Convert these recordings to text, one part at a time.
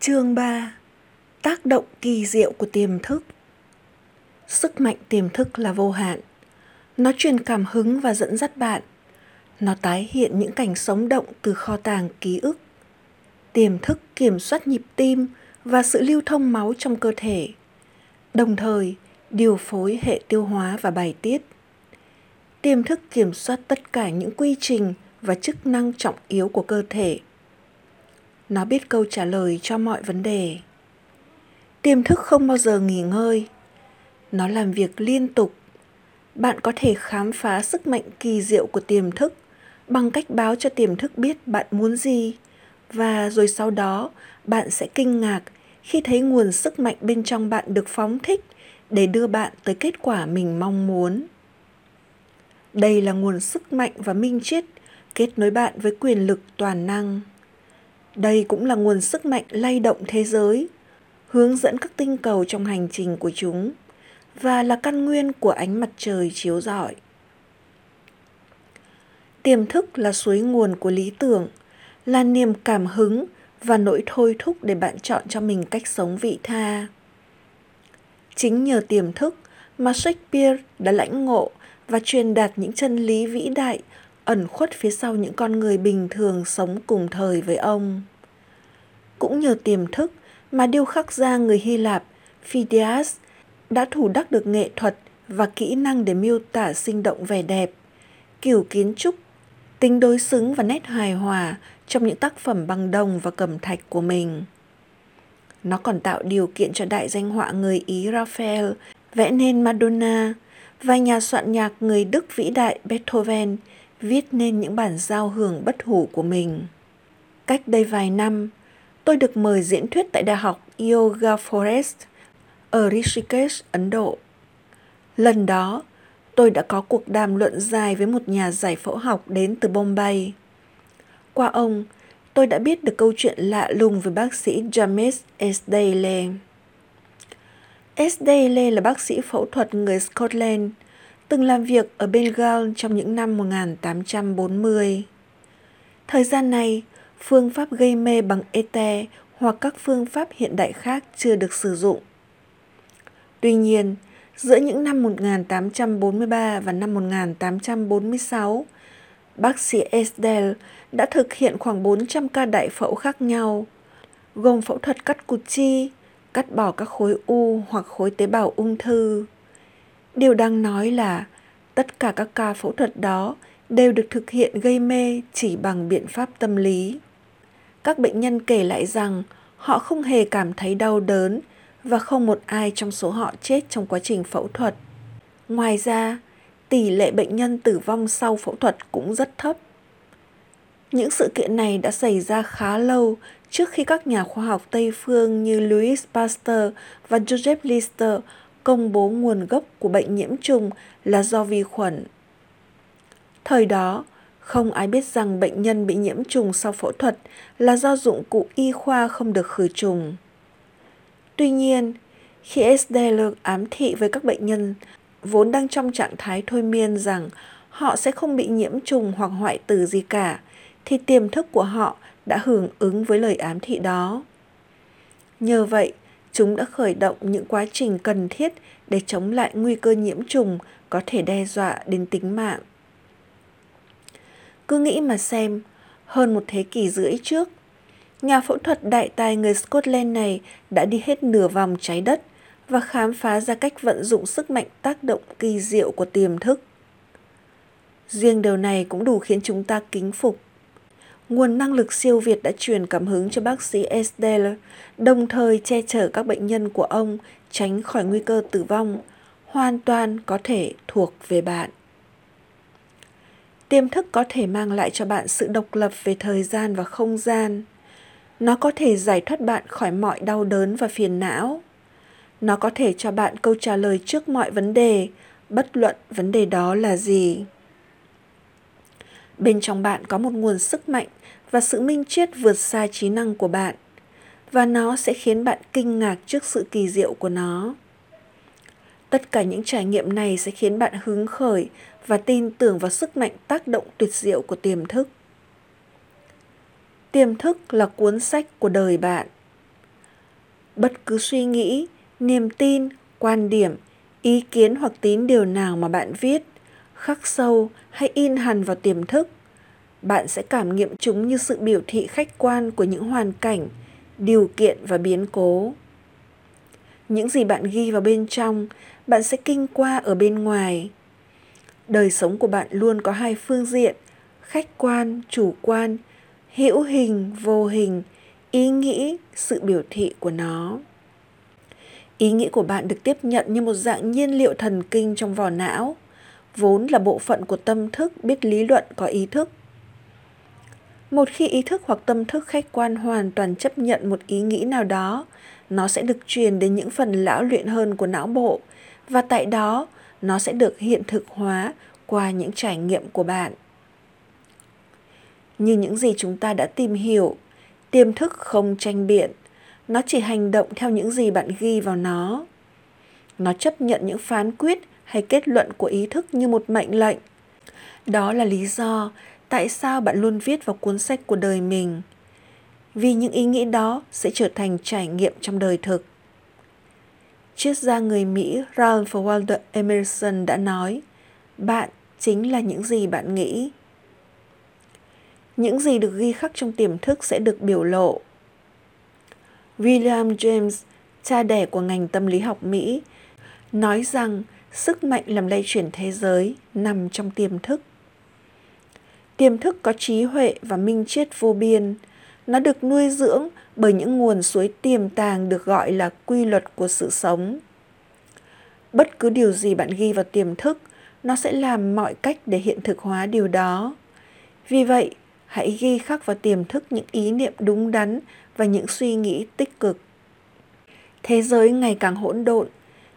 Chương 3 Tác động kỳ diệu của tiềm thức Sức mạnh tiềm thức là vô hạn. Nó truyền cảm hứng và dẫn dắt bạn. Nó tái hiện những cảnh sống động từ kho tàng ký ức. Tiềm thức kiểm soát nhịp tim và sự lưu thông máu trong cơ thể. Đồng thời, điều phối hệ tiêu hóa và bài tiết. Tiềm thức kiểm soát tất cả những quy trình và chức năng trọng yếu của cơ thể nó biết câu trả lời cho mọi vấn đề. Tiềm thức không bao giờ nghỉ ngơi. Nó làm việc liên tục. Bạn có thể khám phá sức mạnh kỳ diệu của tiềm thức bằng cách báo cho tiềm thức biết bạn muốn gì. Và rồi sau đó, bạn sẽ kinh ngạc khi thấy nguồn sức mạnh bên trong bạn được phóng thích để đưa bạn tới kết quả mình mong muốn. Đây là nguồn sức mạnh và minh triết kết nối bạn với quyền lực toàn năng đây cũng là nguồn sức mạnh lay động thế giới, hướng dẫn các tinh cầu trong hành trình của chúng và là căn nguyên của ánh mặt trời chiếu rọi. Tiềm thức là suối nguồn của lý tưởng, là niềm cảm hứng và nỗi thôi thúc để bạn chọn cho mình cách sống vị tha. Chính nhờ tiềm thức mà Shakespeare đã lãnh ngộ và truyền đạt những chân lý vĩ đại ẩn khuất phía sau những con người bình thường sống cùng thời với ông. Cũng nhờ tiềm thức mà điêu khắc gia người Hy Lạp Phidias đã thủ đắc được nghệ thuật và kỹ năng để miêu tả sinh động vẻ đẹp, kiểu kiến trúc, tính đối xứng và nét hài hòa trong những tác phẩm bằng đồng và cẩm thạch của mình. Nó còn tạo điều kiện cho đại danh họa người Ý Raphael vẽ nên Madonna và nhà soạn nhạc người Đức vĩ đại Beethoven viết nên những bản giao hưởng bất hủ của mình. Cách đây vài năm, tôi được mời diễn thuyết tại Đại học Yoga Forest ở Rishikesh, Ấn Độ. Lần đó, tôi đã có cuộc đàm luận dài với một nhà giải phẫu học đến từ Bombay. Qua ông, tôi đã biết được câu chuyện lạ lùng với bác sĩ James Esdale. Esdale là bác sĩ phẫu thuật người Scotland – từng làm việc ở Bengal trong những năm 1840. Thời gian này, phương pháp gây mê bằng ete hoặc các phương pháp hiện đại khác chưa được sử dụng. Tuy nhiên, giữa những năm 1843 và năm 1846, bác sĩ Estelle đã thực hiện khoảng 400 ca đại phẫu khác nhau, gồm phẫu thuật cắt cụt chi, cắt bỏ các khối u hoặc khối tế bào ung thư. Điều đang nói là tất cả các ca phẫu thuật đó đều được thực hiện gây mê chỉ bằng biện pháp tâm lý. Các bệnh nhân kể lại rằng họ không hề cảm thấy đau đớn và không một ai trong số họ chết trong quá trình phẫu thuật. Ngoài ra, tỷ lệ bệnh nhân tử vong sau phẫu thuật cũng rất thấp. Những sự kiện này đã xảy ra khá lâu trước khi các nhà khoa học Tây phương như Louis Pasteur và Joseph Lister công bố nguồn gốc của bệnh nhiễm trùng là do vi khuẩn. Thời đó, không ai biết rằng bệnh nhân bị nhiễm trùng sau phẫu thuật là do dụng cụ y khoa không được khử trùng. Tuy nhiên, khi Esdeler ám thị với các bệnh nhân vốn đang trong trạng thái thôi miên rằng họ sẽ không bị nhiễm trùng hoặc hoại tử gì cả, thì tiềm thức của họ đã hưởng ứng với lời ám thị đó. Nhờ vậy, chúng đã khởi động những quá trình cần thiết để chống lại nguy cơ nhiễm trùng có thể đe dọa đến tính mạng. Cứ nghĩ mà xem, hơn một thế kỷ rưỡi trước, nhà phẫu thuật đại tài người Scotland này đã đi hết nửa vòng trái đất và khám phá ra cách vận dụng sức mạnh tác động kỳ diệu của tiềm thức. Riêng điều này cũng đủ khiến chúng ta kính phục nguồn năng lực siêu việt đã truyền cảm hứng cho bác sĩ Estelle, đồng thời che chở các bệnh nhân của ông tránh khỏi nguy cơ tử vong, hoàn toàn có thể thuộc về bạn. Tiềm thức có thể mang lại cho bạn sự độc lập về thời gian và không gian. Nó có thể giải thoát bạn khỏi mọi đau đớn và phiền não. Nó có thể cho bạn câu trả lời trước mọi vấn đề, bất luận vấn đề đó là gì. Bên trong bạn có một nguồn sức mạnh và sự minh triết vượt xa trí năng của bạn, và nó sẽ khiến bạn kinh ngạc trước sự kỳ diệu của nó. Tất cả những trải nghiệm này sẽ khiến bạn hứng khởi và tin tưởng vào sức mạnh tác động tuyệt diệu của tiềm thức. Tiềm thức là cuốn sách của đời bạn. bất cứ suy nghĩ, niềm tin, quan điểm, ý kiến hoặc tín điều nào mà bạn viết khắc sâu hay in hằn vào tiềm thức. Bạn sẽ cảm nghiệm chúng như sự biểu thị khách quan của những hoàn cảnh, điều kiện và biến cố. Những gì bạn ghi vào bên trong, bạn sẽ kinh qua ở bên ngoài. Đời sống của bạn luôn có hai phương diện, khách quan, chủ quan, hữu hình, vô hình, ý nghĩ, sự biểu thị của nó. Ý nghĩ của bạn được tiếp nhận như một dạng nhiên liệu thần kinh trong vỏ não vốn là bộ phận của tâm thức biết lý luận có ý thức. Một khi ý thức hoặc tâm thức khách quan hoàn toàn chấp nhận một ý nghĩ nào đó, nó sẽ được truyền đến những phần lão luyện hơn của não bộ, và tại đó, nó sẽ được hiện thực hóa qua những trải nghiệm của bạn. Như những gì chúng ta đã tìm hiểu, tiềm thức không tranh biện, nó chỉ hành động theo những gì bạn ghi vào nó. Nó chấp nhận những phán quyết hay kết luận của ý thức như một mệnh lệnh. Đó là lý do tại sao bạn luôn viết vào cuốn sách của đời mình, vì những ý nghĩ đó sẽ trở thành trải nghiệm trong đời thực. Triết gia người mỹ ralph waldo emerson đã nói, bạn chính là những gì bạn nghĩ. Những gì được ghi khắc trong tiềm thức sẽ được biểu lộ. William james, cha đẻ của ngành tâm lý học mỹ, nói rằng sức mạnh làm lay chuyển thế giới nằm trong tiềm thức. Tiềm thức có trí huệ và minh triết vô biên. Nó được nuôi dưỡng bởi những nguồn suối tiềm tàng được gọi là quy luật của sự sống. Bất cứ điều gì bạn ghi vào tiềm thức, nó sẽ làm mọi cách để hiện thực hóa điều đó. Vì vậy, hãy ghi khắc vào tiềm thức những ý niệm đúng đắn và những suy nghĩ tích cực. Thế giới ngày càng hỗn độn,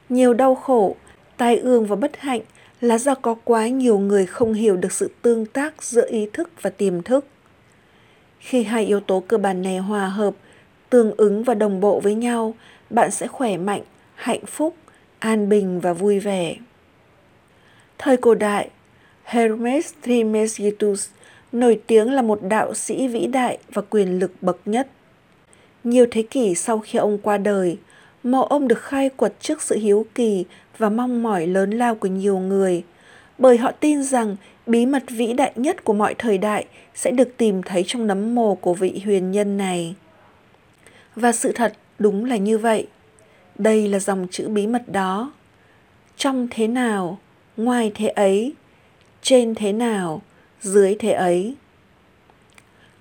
nhiều đau khổ tai ương và bất hạnh là do có quá nhiều người không hiểu được sự tương tác giữa ý thức và tiềm thức. Khi hai yếu tố cơ bản này hòa hợp, tương ứng và đồng bộ với nhau, bạn sẽ khỏe mạnh, hạnh phúc, an bình và vui vẻ. Thời cổ đại, hermes trismegistus nổi tiếng là một đạo sĩ vĩ đại và quyền lực bậc nhất. Nhiều thế kỷ sau khi ông qua đời mộ ông được khai quật trước sự hiếu kỳ và mong mỏi lớn lao của nhiều người, bởi họ tin rằng bí mật vĩ đại nhất của mọi thời đại sẽ được tìm thấy trong nấm mồ của vị huyền nhân này. Và sự thật đúng là như vậy. Đây là dòng chữ bí mật đó. Trong thế nào, ngoài thế ấy, trên thế nào, dưới thế ấy.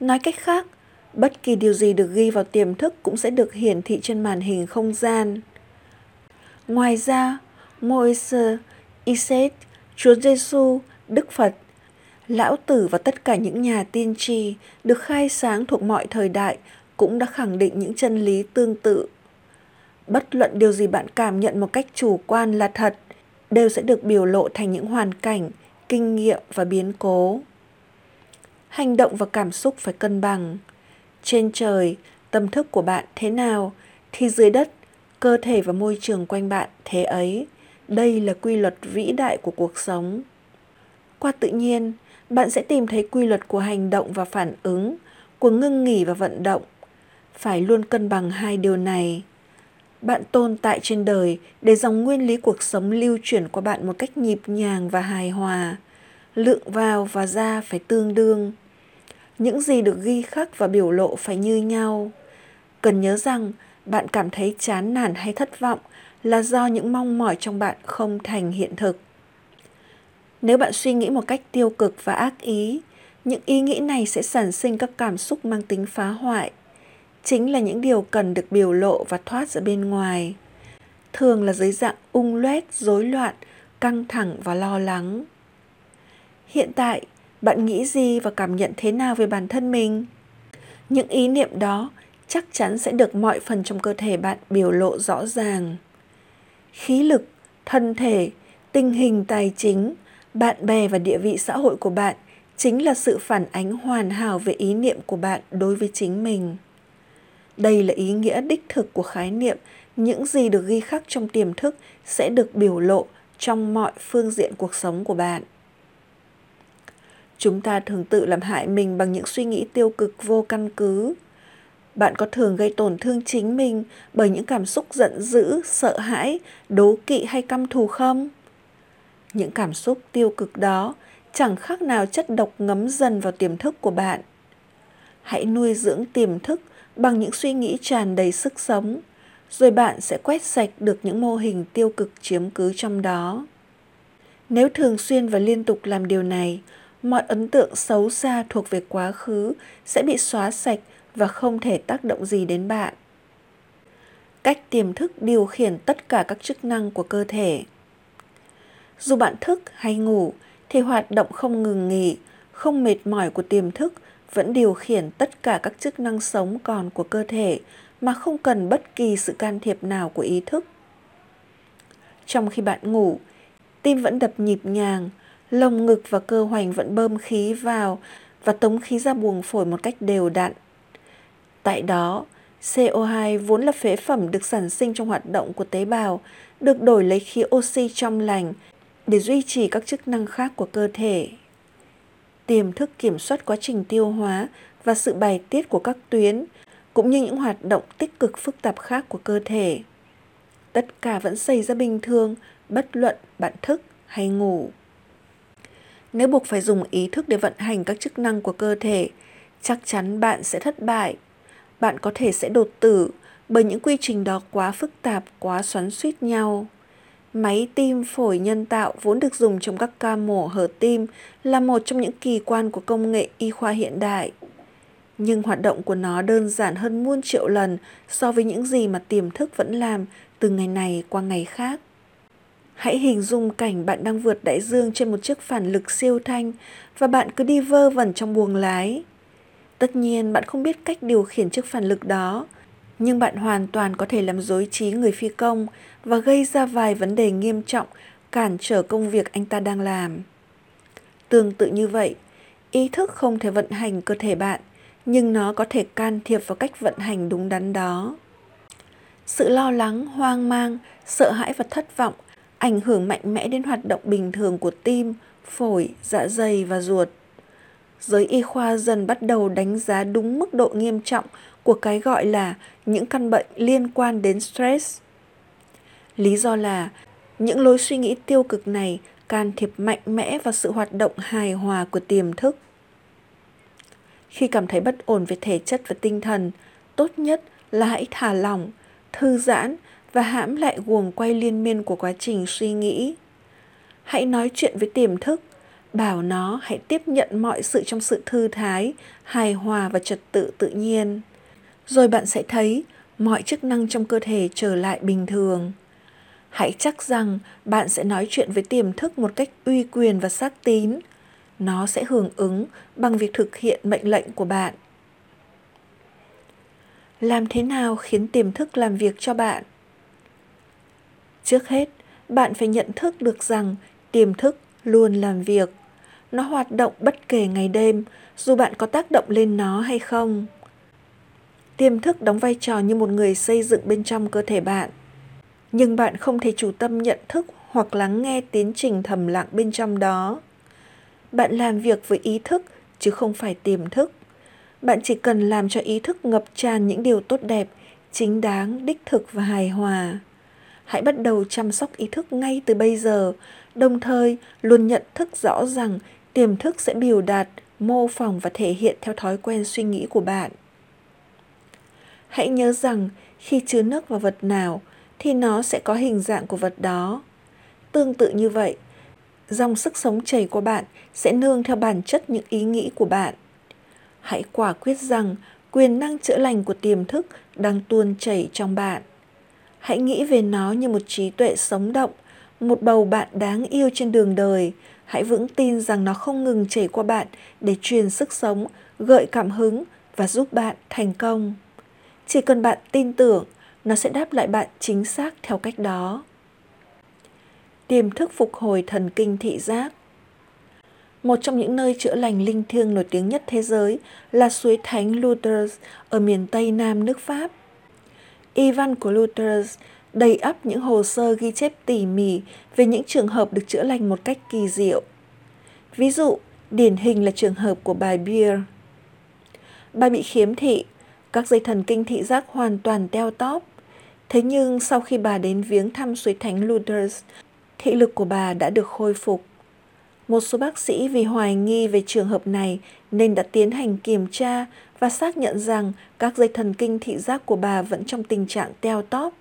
Nói cách khác, bất kỳ điều gì được ghi vào tiềm thức cũng sẽ được hiển thị trên màn hình không gian. Ngoài ra Moise, Iset, Chúa Giêsu, Đức Phật, Lão Tử và tất cả những nhà tiên tri được khai sáng thuộc mọi thời đại cũng đã khẳng định những chân lý tương tự. Bất luận điều gì bạn cảm nhận một cách chủ quan là thật, đều sẽ được biểu lộ thành những hoàn cảnh, kinh nghiệm và biến cố. Hành động và cảm xúc phải cân bằng. Trên trời, tâm thức của bạn thế nào thì dưới đất, cơ thể và môi trường quanh bạn thế ấy đây là quy luật vĩ đại của cuộc sống. Qua tự nhiên, bạn sẽ tìm thấy quy luật của hành động và phản ứng, của ngưng nghỉ và vận động. Phải luôn cân bằng hai điều này. Bạn tồn tại trên đời để dòng nguyên lý cuộc sống lưu chuyển qua bạn một cách nhịp nhàng và hài hòa. Lượng vào và ra phải tương đương. Những gì được ghi khắc và biểu lộ phải như nhau. Cần nhớ rằng, bạn cảm thấy chán nản hay thất vọng là do những mong mỏi trong bạn không thành hiện thực. Nếu bạn suy nghĩ một cách tiêu cực và ác ý, những ý nghĩ này sẽ sản sinh các cảm xúc mang tính phá hoại. Chính là những điều cần được biểu lộ và thoát ra bên ngoài. Thường là dưới dạng ung loét rối loạn, căng thẳng và lo lắng. Hiện tại, bạn nghĩ gì và cảm nhận thế nào về bản thân mình? Những ý niệm đó chắc chắn sẽ được mọi phần trong cơ thể bạn biểu lộ rõ ràng khí lực, thân thể tình hình tài chính, bạn bè và địa vị xã hội của bạn chính là sự phản ánh hoàn hảo về ý niệm của bạn đối với chính mình. Đây là ý nghĩa đích thực của khái niệm, những gì được ghi khắc trong tiềm thức sẽ được biểu lộ trong mọi phương diện cuộc sống của bạn. Chúng ta thường tự làm hại mình bằng những suy nghĩ tiêu cực vô căn cứ bạn có thường gây tổn thương chính mình bởi những cảm xúc giận dữ, sợ hãi, đố kỵ hay căm thù không? Những cảm xúc tiêu cực đó chẳng khác nào chất độc ngấm dần vào tiềm thức của bạn. Hãy nuôi dưỡng tiềm thức bằng những suy nghĩ tràn đầy sức sống, rồi bạn sẽ quét sạch được những mô hình tiêu cực chiếm cứ trong đó. Nếu thường xuyên và liên tục làm điều này, mọi ấn tượng xấu xa thuộc về quá khứ sẽ bị xóa sạch và không thể tác động gì đến bạn. Cách tiềm thức điều khiển tất cả các chức năng của cơ thể. Dù bạn thức hay ngủ thì hoạt động không ngừng nghỉ, không mệt mỏi của tiềm thức vẫn điều khiển tất cả các chức năng sống còn của cơ thể mà không cần bất kỳ sự can thiệp nào của ý thức. Trong khi bạn ngủ, tim vẫn đập nhịp nhàng, lồng ngực và cơ hoành vẫn bơm khí vào và tống khí ra buồng phổi một cách đều đặn. Tại đó, CO2 vốn là phế phẩm được sản sinh trong hoạt động của tế bào, được đổi lấy khí oxy trong lành để duy trì các chức năng khác của cơ thể. Tiềm thức kiểm soát quá trình tiêu hóa và sự bài tiết của các tuyến, cũng như những hoạt động tích cực phức tạp khác của cơ thể. Tất cả vẫn xảy ra bình thường, bất luận bạn thức hay ngủ. Nếu buộc phải dùng ý thức để vận hành các chức năng của cơ thể, chắc chắn bạn sẽ thất bại. Bạn có thể sẽ đột tử bởi những quy trình đó quá phức tạp, quá xoắn suýt nhau. Máy tim phổi nhân tạo vốn được dùng trong các ca mổ hở tim là một trong những kỳ quan của công nghệ y khoa hiện đại. Nhưng hoạt động của nó đơn giản hơn muôn triệu lần so với những gì mà tiềm thức vẫn làm từ ngày này qua ngày khác. Hãy hình dung cảnh bạn đang vượt đại dương trên một chiếc phản lực siêu thanh và bạn cứ đi vơ vẩn trong buồng lái. Tất nhiên bạn không biết cách điều khiển chiếc phản lực đó, nhưng bạn hoàn toàn có thể làm dối trí người phi công và gây ra vài vấn đề nghiêm trọng cản trở công việc anh ta đang làm. Tương tự như vậy, ý thức không thể vận hành cơ thể bạn, nhưng nó có thể can thiệp vào cách vận hành đúng đắn đó. Sự lo lắng, hoang mang, sợ hãi và thất vọng ảnh hưởng mạnh mẽ đến hoạt động bình thường của tim, phổi, dạ dày và ruột. Giới y khoa dần bắt đầu đánh giá đúng mức độ nghiêm trọng của cái gọi là những căn bệnh liên quan đến stress. Lý do là những lối suy nghĩ tiêu cực này can thiệp mạnh mẽ vào sự hoạt động hài hòa của tiềm thức. Khi cảm thấy bất ổn về thể chất và tinh thần, tốt nhất là hãy thả lỏng, thư giãn và hãm lại guồng quay liên miên của quá trình suy nghĩ. Hãy nói chuyện với tiềm thức, bảo nó hãy tiếp nhận mọi sự trong sự thư thái, hài hòa và trật tự tự nhiên. Rồi bạn sẽ thấy mọi chức năng trong cơ thể trở lại bình thường. Hãy chắc rằng bạn sẽ nói chuyện với tiềm thức một cách uy quyền và xác tín. Nó sẽ hưởng ứng bằng việc thực hiện mệnh lệnh của bạn. Làm thế nào khiến tiềm thức làm việc cho bạn? Trước hết, bạn phải nhận thức được rằng tiềm thức luôn làm việc. Nó hoạt động bất kể ngày đêm, dù bạn có tác động lên nó hay không. Tiềm thức đóng vai trò như một người xây dựng bên trong cơ thể bạn. Nhưng bạn không thể chủ tâm nhận thức hoặc lắng nghe tiến trình thầm lặng bên trong đó. Bạn làm việc với ý thức chứ không phải tiềm thức. Bạn chỉ cần làm cho ý thức ngập tràn những điều tốt đẹp, chính đáng, đích thực và hài hòa hãy bắt đầu chăm sóc ý thức ngay từ bây giờ, đồng thời luôn nhận thức rõ rằng tiềm thức sẽ biểu đạt, mô phỏng và thể hiện theo thói quen suy nghĩ của bạn. Hãy nhớ rằng khi chứa nước vào vật nào thì nó sẽ có hình dạng của vật đó. Tương tự như vậy, dòng sức sống chảy của bạn sẽ nương theo bản chất những ý nghĩ của bạn. Hãy quả quyết rằng quyền năng chữa lành của tiềm thức đang tuôn chảy trong bạn. Hãy nghĩ về nó như một trí tuệ sống động, một bầu bạn đáng yêu trên đường đời. Hãy vững tin rằng nó không ngừng chảy qua bạn để truyền sức sống, gợi cảm hứng và giúp bạn thành công. Chỉ cần bạn tin tưởng, nó sẽ đáp lại bạn chính xác theo cách đó. Tiềm thức phục hồi thần kinh thị giác một trong những nơi chữa lành linh thiêng nổi tiếng nhất thế giới là suối thánh Lourdes ở miền Tây Nam nước Pháp. Ivan của Luther đầy ắp những hồ sơ ghi chép tỉ mỉ về những trường hợp được chữa lành một cách kỳ diệu. Ví dụ, điển hình là trường hợp của bà Beer. Bà bị khiếm thị, Các dây thần kinh thị giác hoàn toàn teo tóp. Thế nhưng sau khi bà đến viếng thăm suối thánh Lourdes, thị lực của bà đã được khôi phục. Một số bác sĩ vì hoài nghi về trường hợp này nên đã tiến hành kiểm tra và xác nhận rằng các dây thần kinh thị giác của bà vẫn trong tình trạng teo tóp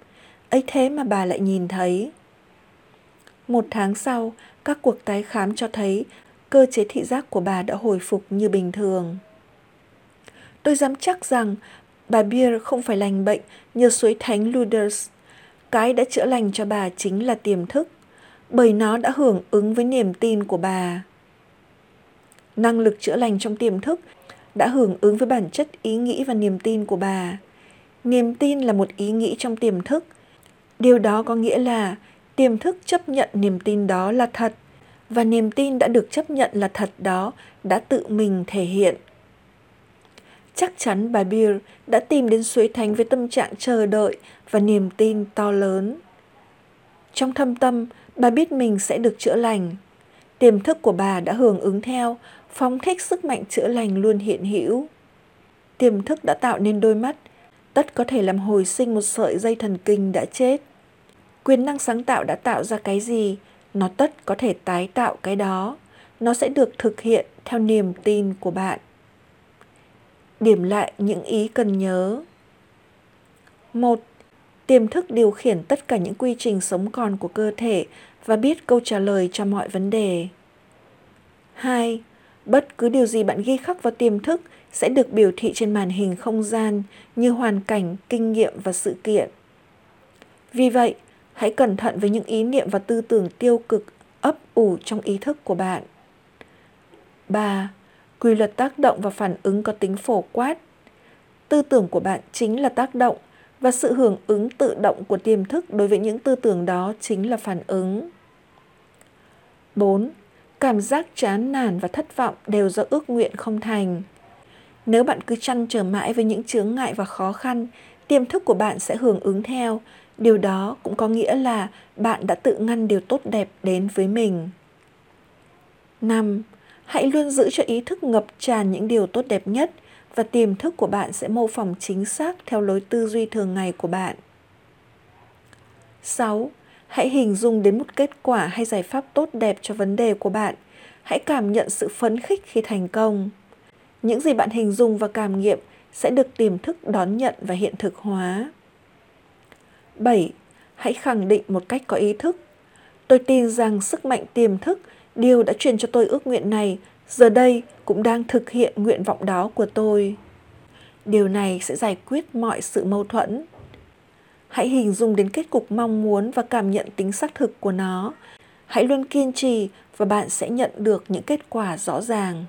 ấy thế mà bà lại nhìn thấy. Một tháng sau, các cuộc tái khám cho thấy cơ chế thị giác của bà đã hồi phục như bình thường. Tôi dám chắc rằng bà Beer không phải lành bệnh nhờ suối thánh Luders, Cái đã chữa lành cho bà chính là tiềm thức, bởi nó đã hưởng ứng với niềm tin của bà. Năng lực chữa lành trong tiềm thức đã hưởng ứng với bản chất ý nghĩ và niềm tin của bà. Niềm tin là một ý nghĩ trong tiềm thức. Điều đó có nghĩa là tiềm thức chấp nhận niềm tin đó là thật và niềm tin đã được chấp nhận là thật đó đã tự mình thể hiện. Chắc chắn bà Beer đã tìm đến suối thánh với tâm trạng chờ đợi và niềm tin to lớn. Trong thâm tâm, bà biết mình sẽ được chữa lành. Tiềm thức của bà đã hưởng ứng theo, phóng thích sức mạnh chữa lành luôn hiện hữu. Tiềm thức đã tạo nên đôi mắt, tất có thể làm hồi sinh một sợi dây thần kinh đã chết. Quyền năng sáng tạo đã tạo ra cái gì, nó tất có thể tái tạo cái đó. Nó sẽ được thực hiện theo niềm tin của bạn. Điểm lại những ý cần nhớ. một Tiềm thức điều khiển tất cả những quy trình sống còn của cơ thể và biết câu trả lời cho mọi vấn đề. 2. Bất cứ điều gì bạn ghi khắc vào tiềm thức sẽ được biểu thị trên màn hình không gian như hoàn cảnh, kinh nghiệm và sự kiện. Vì vậy, hãy cẩn thận với những ý niệm và tư tưởng tiêu cực ấp ủ trong ý thức của bạn. 3. Quy luật tác động và phản ứng có tính phổ quát. Tư tưởng của bạn chính là tác động và sự hưởng ứng tự động của tiềm thức đối với những tư tưởng đó chính là phản ứng. 4. Cảm giác chán nản và thất vọng đều do ước nguyện không thành. Nếu bạn cứ chăn trở mãi với những chướng ngại và khó khăn, tiềm thức của bạn sẽ hưởng ứng theo. Điều đó cũng có nghĩa là bạn đã tự ngăn điều tốt đẹp đến với mình. 5. Hãy luôn giữ cho ý thức ngập tràn những điều tốt đẹp nhất và tiềm thức của bạn sẽ mô phỏng chính xác theo lối tư duy thường ngày của bạn. 6. Hãy hình dung đến một kết quả hay giải pháp tốt đẹp cho vấn đề của bạn. Hãy cảm nhận sự phấn khích khi thành công. Những gì bạn hình dung và cảm nghiệm sẽ được tiềm thức đón nhận và hiện thực hóa. 7. Hãy khẳng định một cách có ý thức. Tôi tin rằng sức mạnh tiềm thức, điều đã truyền cho tôi ước nguyện này, giờ đây cũng đang thực hiện nguyện vọng đó của tôi. Điều này sẽ giải quyết mọi sự mâu thuẫn. Hãy hình dung đến kết cục mong muốn và cảm nhận tính xác thực của nó. Hãy luôn kiên trì và bạn sẽ nhận được những kết quả rõ ràng.